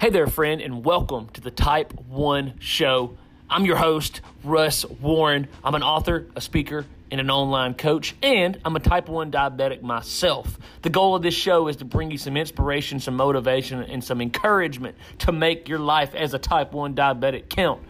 Hey there, friend, and welcome to the Type 1 Show. I'm your host, Russ Warren. I'm an author, a speaker, and an online coach, and I'm a type 1 diabetic myself. The goal of this show is to bring you some inspiration, some motivation, and some encouragement to make your life as a type 1 diabetic count.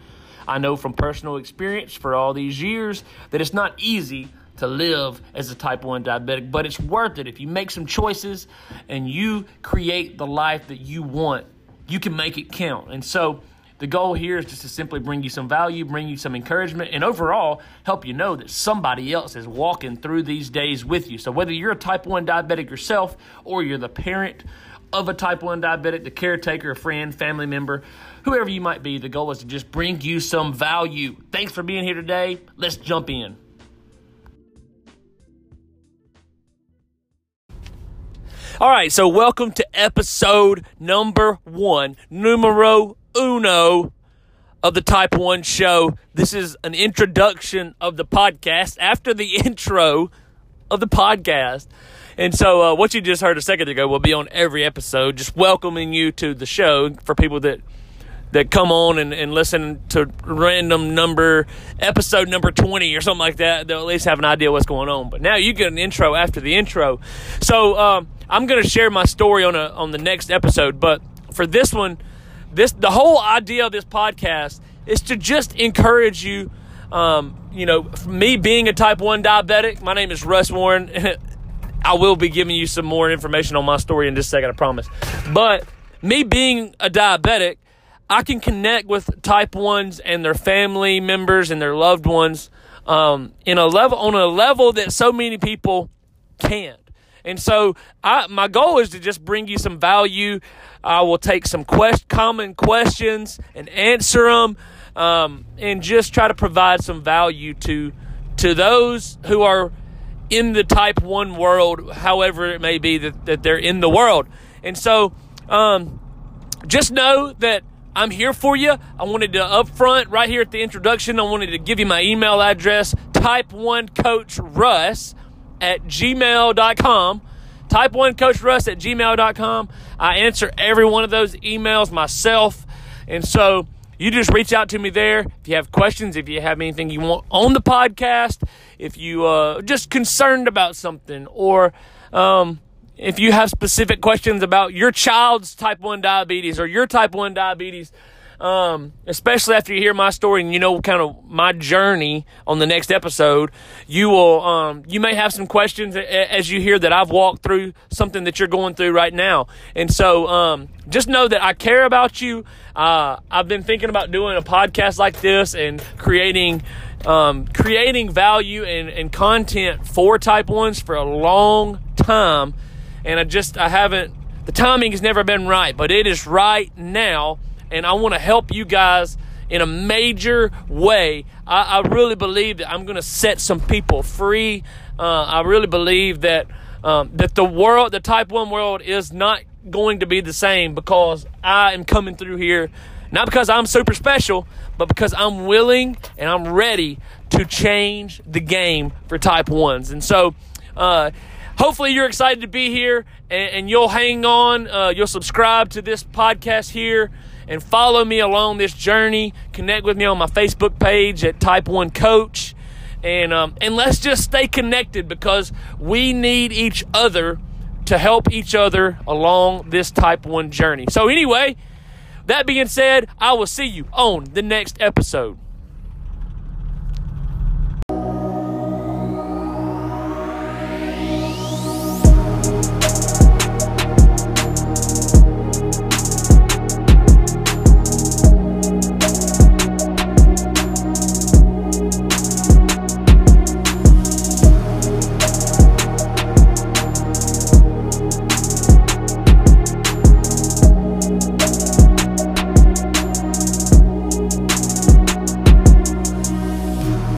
I know from personal experience for all these years that it's not easy to live as a type 1 diabetic, but it's worth it if you make some choices and you create the life that you want you can make it count. And so the goal here is just to simply bring you some value, bring you some encouragement, and overall help you know that somebody else is walking through these days with you. So whether you're a type 1 diabetic yourself or you're the parent of a type 1 diabetic, the caretaker, a friend, family member, whoever you might be, the goal is to just bring you some value. Thanks for being here today. Let's jump in. All right, so welcome to episode number one, numero uno of the Type 1 show. This is an introduction of the podcast after the intro of the podcast. And so, uh, what you just heard a second ago will be on every episode, just welcoming you to the show for people that that come on and, and listen to random number episode number 20 or something like that they'll at least have an idea what's going on. But now you get an intro after the intro. So um, i'm going to share my story on a on the next episode but for this one this the whole idea of this podcast is to just encourage you um, you know me being a type 1 diabetic my name is russ warren. I will be giving you some more information on my story in just a second i promise. But me being a diabetic I can connect with type ones and their family members and their loved ones um, in a level on a level that so many people can't. And so, I, my goal is to just bring you some value. I will take some quest, common questions and answer them, um, and just try to provide some value to to those who are in the type one world, however it may be that, that they're in the world. And so, um, just know that I'm here for you. I wanted to upfront right here at the introduction, I wanted to give you my email address, type one coach russ at gmail.com. Type one coach russ at gmail.com. I answer every one of those emails myself. And so you just reach out to me there if you have questions, if you have anything you want on the podcast, if you uh just concerned about something or um if you have specific questions about your child's type 1 diabetes or your type 1 diabetes, um, especially after you hear my story and you know kind of my journey on the next episode, you will um, you may have some questions as you hear that I've walked through something that you're going through right now, and so um, just know that I care about you. Uh, I've been thinking about doing a podcast like this and creating um, creating value and, and content for type ones for a long time and I just I haven't the timing has never been right, but it is right now, and I want to help you guys in a major way. I, I really believe that I'm going to set some people free. Uh, I really believe that um, that the world, the Type One world, is not going to be the same because I am coming through here, not because I'm super special, but because I'm willing and I'm ready to change the game for Type Ones, and so. Uh, hopefully you're excited to be here and, and you'll hang on. Uh, you'll subscribe to this podcast here and follow me along this journey. Connect with me on my Facebook page at Type One Coach, and um, and let's just stay connected because we need each other to help each other along this Type One journey. So anyway, that being said, I will see you on the next episode.